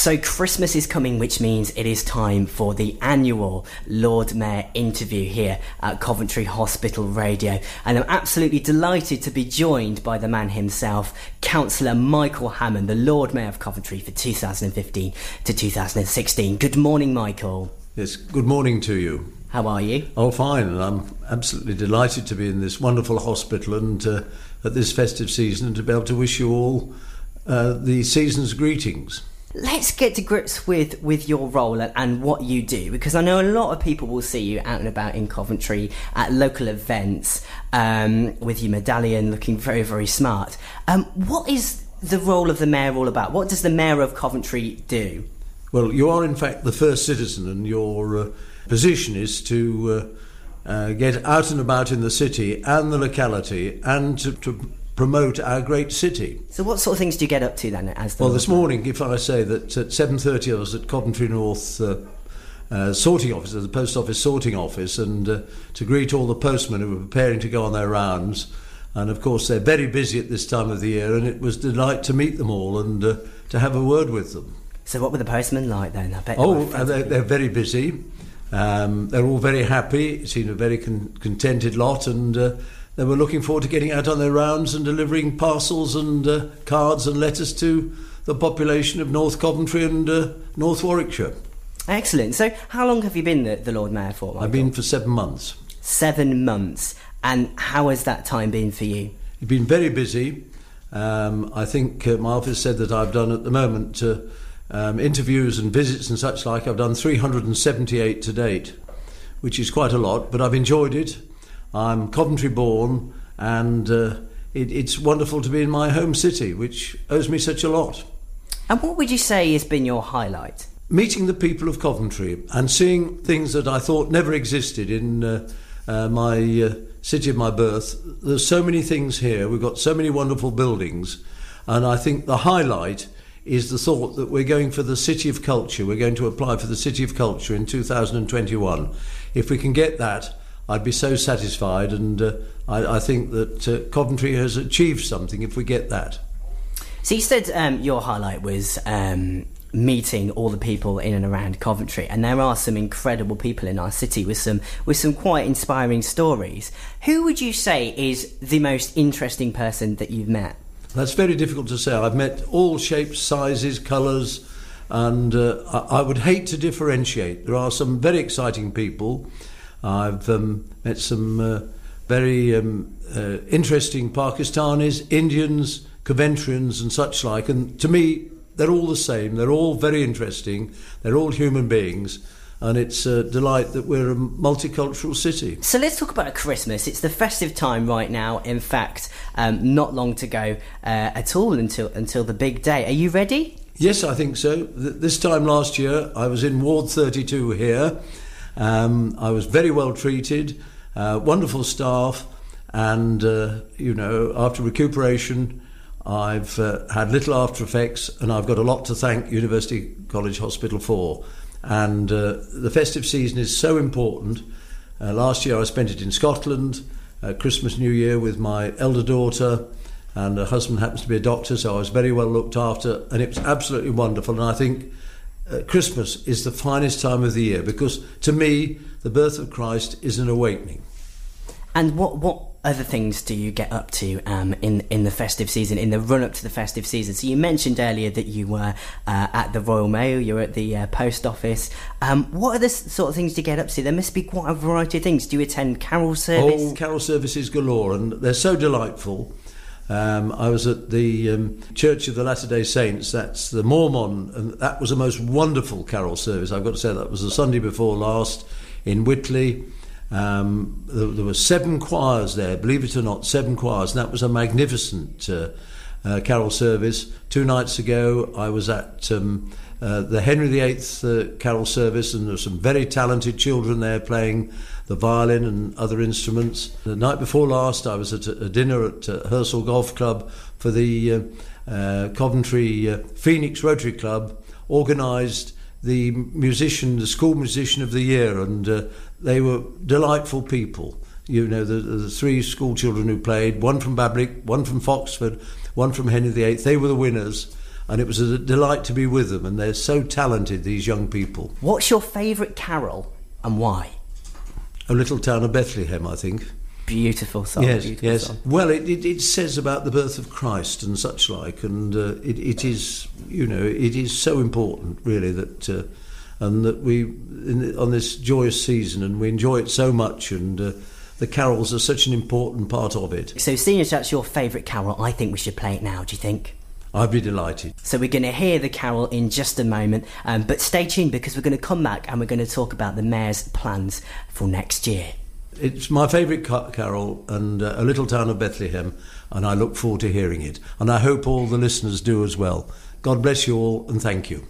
So, Christmas is coming, which means it is time for the annual Lord Mayor interview here at Coventry Hospital Radio. And I'm absolutely delighted to be joined by the man himself, Councillor Michael Hammon, the Lord Mayor of Coventry for 2015 to 2016. Good morning, Michael. Yes, good morning to you. How are you? Oh, fine, and I'm absolutely delighted to be in this wonderful hospital and uh, at this festive season and to be able to wish you all uh, the season's greetings. Let's get to grips with, with your role and, and, what you do because I know a lot of people will see you out and about in Coventry at local events um, with your medallion looking very, very smart. Um, what is the role of the mayor all about? What does the mayor of Coventry do? Well, you are in fact the first citizen, and your uh, position is to uh, uh, get out and about in the city and the locality and to, to promote our great city. So, what sort of things do you get up to then? As the well, this morning, if I say that at seven thirty, I was at Coventry North. Uh, uh, sorting office, the post office sorting office, and uh, to greet all the postmen who were preparing to go on their rounds. And of course, they're very busy at this time of the year, and it was a delight to meet them all and uh, to have a word with them. So, what were the postmen like then? I bet oh, they're, they're, very busy. Um, they're all very happy. It seemed a very con- contented lot, and uh, they were looking forward to getting out on their rounds and delivering parcels and uh, cards and letters to the population of North Coventry and uh, North Warwickshire. Excellent. So, how long have you been the, the Lord Mayor for? Michael? I've been for seven months. Seven months. And how has that time been for you? It's been very busy. Um, I think uh, my office said that I've done at the moment uh, um, interviews and visits and such like. I've done 378 to date, which is quite a lot, but I've enjoyed it. I'm Coventry born, and uh, it, it's wonderful to be in my home city, which owes me such a lot. And what would you say has been your highlight? Meeting the people of Coventry and seeing things that I thought never existed in uh, uh, my uh, city of my birth. There's so many things here. We've got so many wonderful buildings, and I think the highlight is the thought that we're going for the City of Culture. We're going to apply for the City of Culture in 2021. If we can get that, I'd be so satisfied, and uh, I, I, think that uh, Coventry has achieved something if we get that. So you said um, your highlight was um, meeting all the people in and around Coventry, and there are some incredible people in our city with some with some quite inspiring stories. Who would you say is the most interesting person that you've met? That's very difficult to say. I've met all shapes, sizes, colours, and uh, I, I would hate to differentiate. There are some very exciting people I've um, met some uh, very um, uh, interesting Pakistanis, Indians, Coventrians, and such like. And to me, they're all the same. They're all very interesting. They're all human beings. And it's a delight that we're a multicultural city. So let's talk about Christmas. It's the festive time right now. In fact, um, not long to go uh, at all until until the big day. Are you ready? Yes, I think so. This time last year, I was in Ward 32 here, um, I was very well treated, uh, wonderful staff, and uh, you know, after recuperation, I've uh, had little after effects, and I've got a lot to thank University College Hospital for. And uh, the festive season is so important. Uh, last year I spent it in Scotland, uh, Christmas, New Year with my elder daughter, and her husband happens to be a doctor, so I was very well looked after, and it was absolutely wonderful. And I think uh, Christmas is the finest time of the year because to me, the birth of Christ is an awakening. And what, what other things do you get up to um, in in the festive season, in the run up to the festive season? So you mentioned earlier that you were uh, at the Royal Mail, you're at the uh, post office. Um, what are the sort of things to get up to? There must be quite a variety of things. Do you attend carol service? Oh, carol services galore, and they're so delightful. Um, I was at the um, Church of the Latter day Saints, that's the Mormon, and that was a most wonderful carol service. I've got to say, that was the Sunday before last in Whitley. Um, there, there, were seven choirs there, believe it or not, seven choirs, and that was a magnificent uh, uh, carol service. Two nights ago, I was at um, uh, the Henry VIII uh, carol service, and there were some very talented children there playing the violin and other instruments. The night before last, I was at a, dinner at uh, Golf Club for the uh, uh, Coventry uh, Phoenix Rotary Club, organised the musician, the school musician of the year, and uh, they were delightful people. You know, the, the three school children who played, one from Bablake, one from Foxford, one from Henry VIII, they were the winners. and it was a delight to be with them. And they're so talented, these young people. What's your favourite carol and why? A little town of Bethlehem, I think. Beautiful song. Yes, beautiful yes. Song. Well, it, it, it says about the birth of Christ and such like, and uh, it, it is, you know, it is so important, really, that uh, and that we in, on this joyous season, and we enjoy it so much, and uh, the carols are such an important part of it. So, seeing as that's your favourite carol, I think we should play it now. Do you think? I'd be delighted. So we're going to hear the carol in just a moment, um, but stay tuned because we're going to come back and we're going to talk about the mayor's plans for next year. It's my favourite ca- carol, and uh, a little town of Bethlehem, and I look forward to hearing it, and I hope all the listeners do as well. God bless you all, and thank you.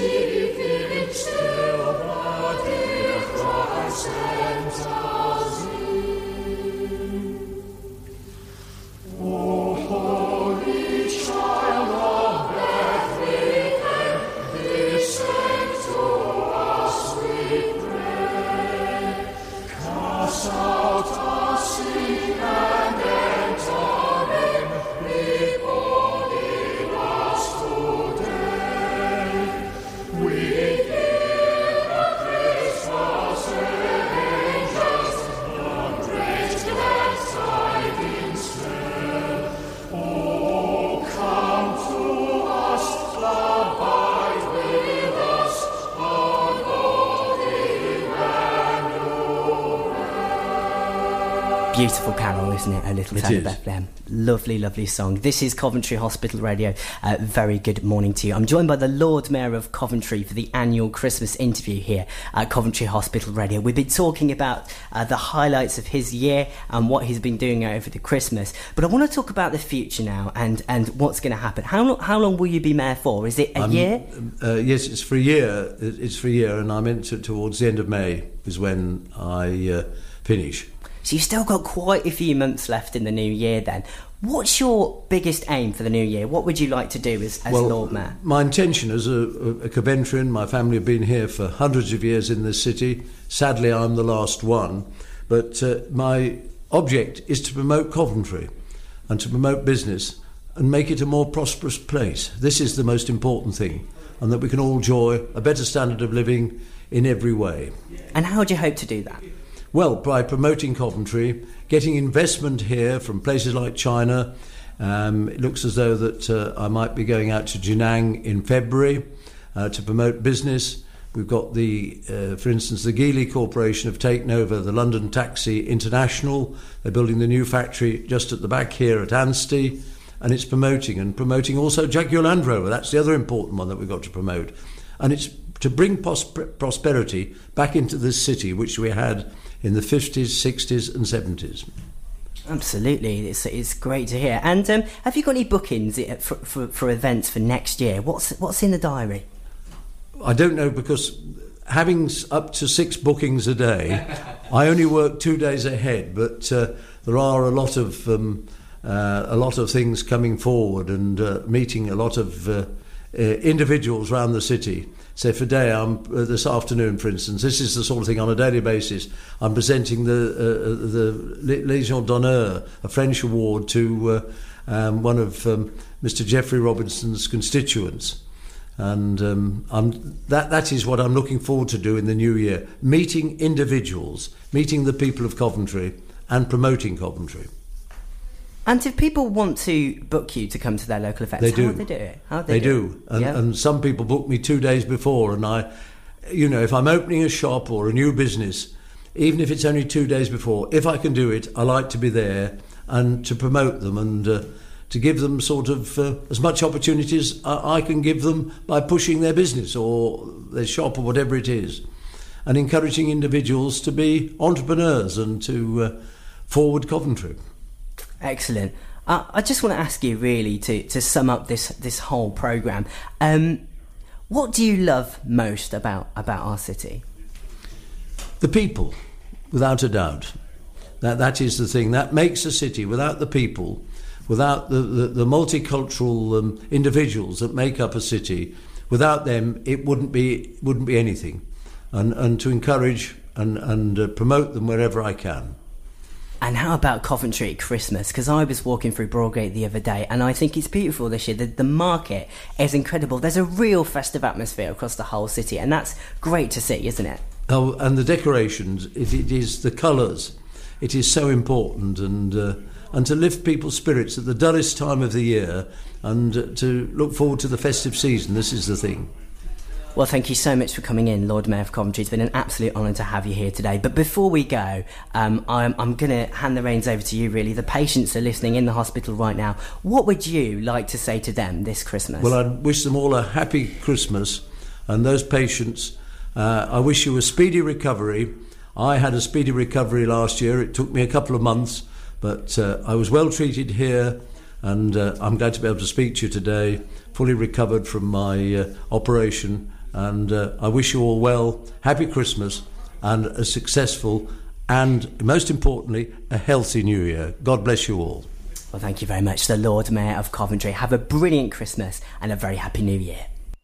sie Beautiful carol, isn't it? A little It town of. Bethlehem. Lovely, lovely song. This is Coventry Hospital Radio. Uh, very good morning to you. I'm joined by the Lord Mayor of Coventry for the annual Christmas interview here at Coventry Hospital Radio. We've been talking about uh, the highlights of his year and what he's been doing over the Christmas. But I want to talk about the future now and, and what's going to happen. How long, how long will you be mayor for? Is it a year? Uh, yes, it's for a year. It's for a year, and I'm into towards the end of May is when I uh, finish. So you've still got quite a few months left in the new year then. What's your biggest aim for the new year? What would you like to do as, as Lord Mayor? My intention as a, a Coventrian, my family have been here for hundreds of years in this city. Sadly, I'm the last one. But uh, my object is to promote Coventry and to promote business and make it a more prosperous place. This is the most important thing, and that we can all enjoy a better standard of living in every way. And how do you hope to do that? Well, by promoting Coventry, getting investment here from places like China. Um, it looks as though that uh, I might be going out to Jinan in February uh, to promote business. We've got the, uh, for instance, the Geely Corporation have taken over the London Taxi International. They're building the new factory just at the back here at Ansty. and it's promoting and promoting also Jaguar Land Rover. That's the other important one that we've got to promote, and it's to bring pros- prosperity back into this city, which we had in the 50s, 60s, and 70s. Absolutely, it's, it's great to hear. And um, have you got any bookings for, for, for events for next year? What's what's in the diary? I don't know because having up to six bookings a day, I only work two days ahead. But uh, there are a lot of um, uh, a lot of things coming forward and uh, meeting a lot of uh, uh, individuals around the city. So for day, I'm uh, this afternoon, for instance. This is the sort of thing on a daily basis. I'm presenting the uh, the Légion d'honneur, a French award, to uh, um, one of um, Mr. Geoffrey Robinson's constituents, and um, that that is what I'm looking forward to do in the new year: meeting individuals, meeting the people of Coventry, and promoting Coventry. And if people want to book you to come to their local events, they how do. they do it? How they, they do, do. And, yeah. and some people book me two days before, and I, you know, if I'm opening a shop or a new business, even if it's only two days before, if I can do it, I like to be there and to promote them and uh, to give them sort of uh, as much opportunity as I, I can give them by pushing their business or their shop or whatever it is, and encouraging individuals to be entrepreneurs and to uh, forward Coventry. Excellent. I just want to ask you, really, to, to sum up this this whole program. Um, what do you love most about about our city? The people, without a doubt. That that is the thing that makes a city. Without the people, without the the, the multicultural um, individuals that make up a city, without them, it wouldn't be wouldn't be anything. And and to encourage and and uh, promote them wherever I can. And how about Coventry at Christmas? Because I was walking through Broadgate the other day and I think it's beautiful this year. The, the market is incredible. There's a real festive atmosphere across the whole city, and that's great to see, isn't it? Oh, and the decorations, it, it is the colours. It is so important, and uh, and to lift people's spirits at the dullest time of the year, and to look forward to the festive season. This is the thing. Well, thank you so much for coming in, Lord Mayor of Coventry. It's been an absolute honour to have you here today. But before we go, um, I'm, I'm going to hand the reins over to you, really. The patients are listening in the hospital right now. What would you like to say to them this Christmas? Well, I wish them all a happy Christmas. And those patients, uh, I wish you a speedy recovery. I had a speedy recovery last year. It took me a couple of months, but uh, I was well treated here. And uh, I'm glad to be able to speak to you today, fully recovered from my uh, operation and uh, I wish you all well, happy Christmas, and a successful and, most importantly, a healthy new year. God bless you all. Well, thank you very much, the Lord Mayor of Coventry. Have a brilliant Christmas and a very happy new year.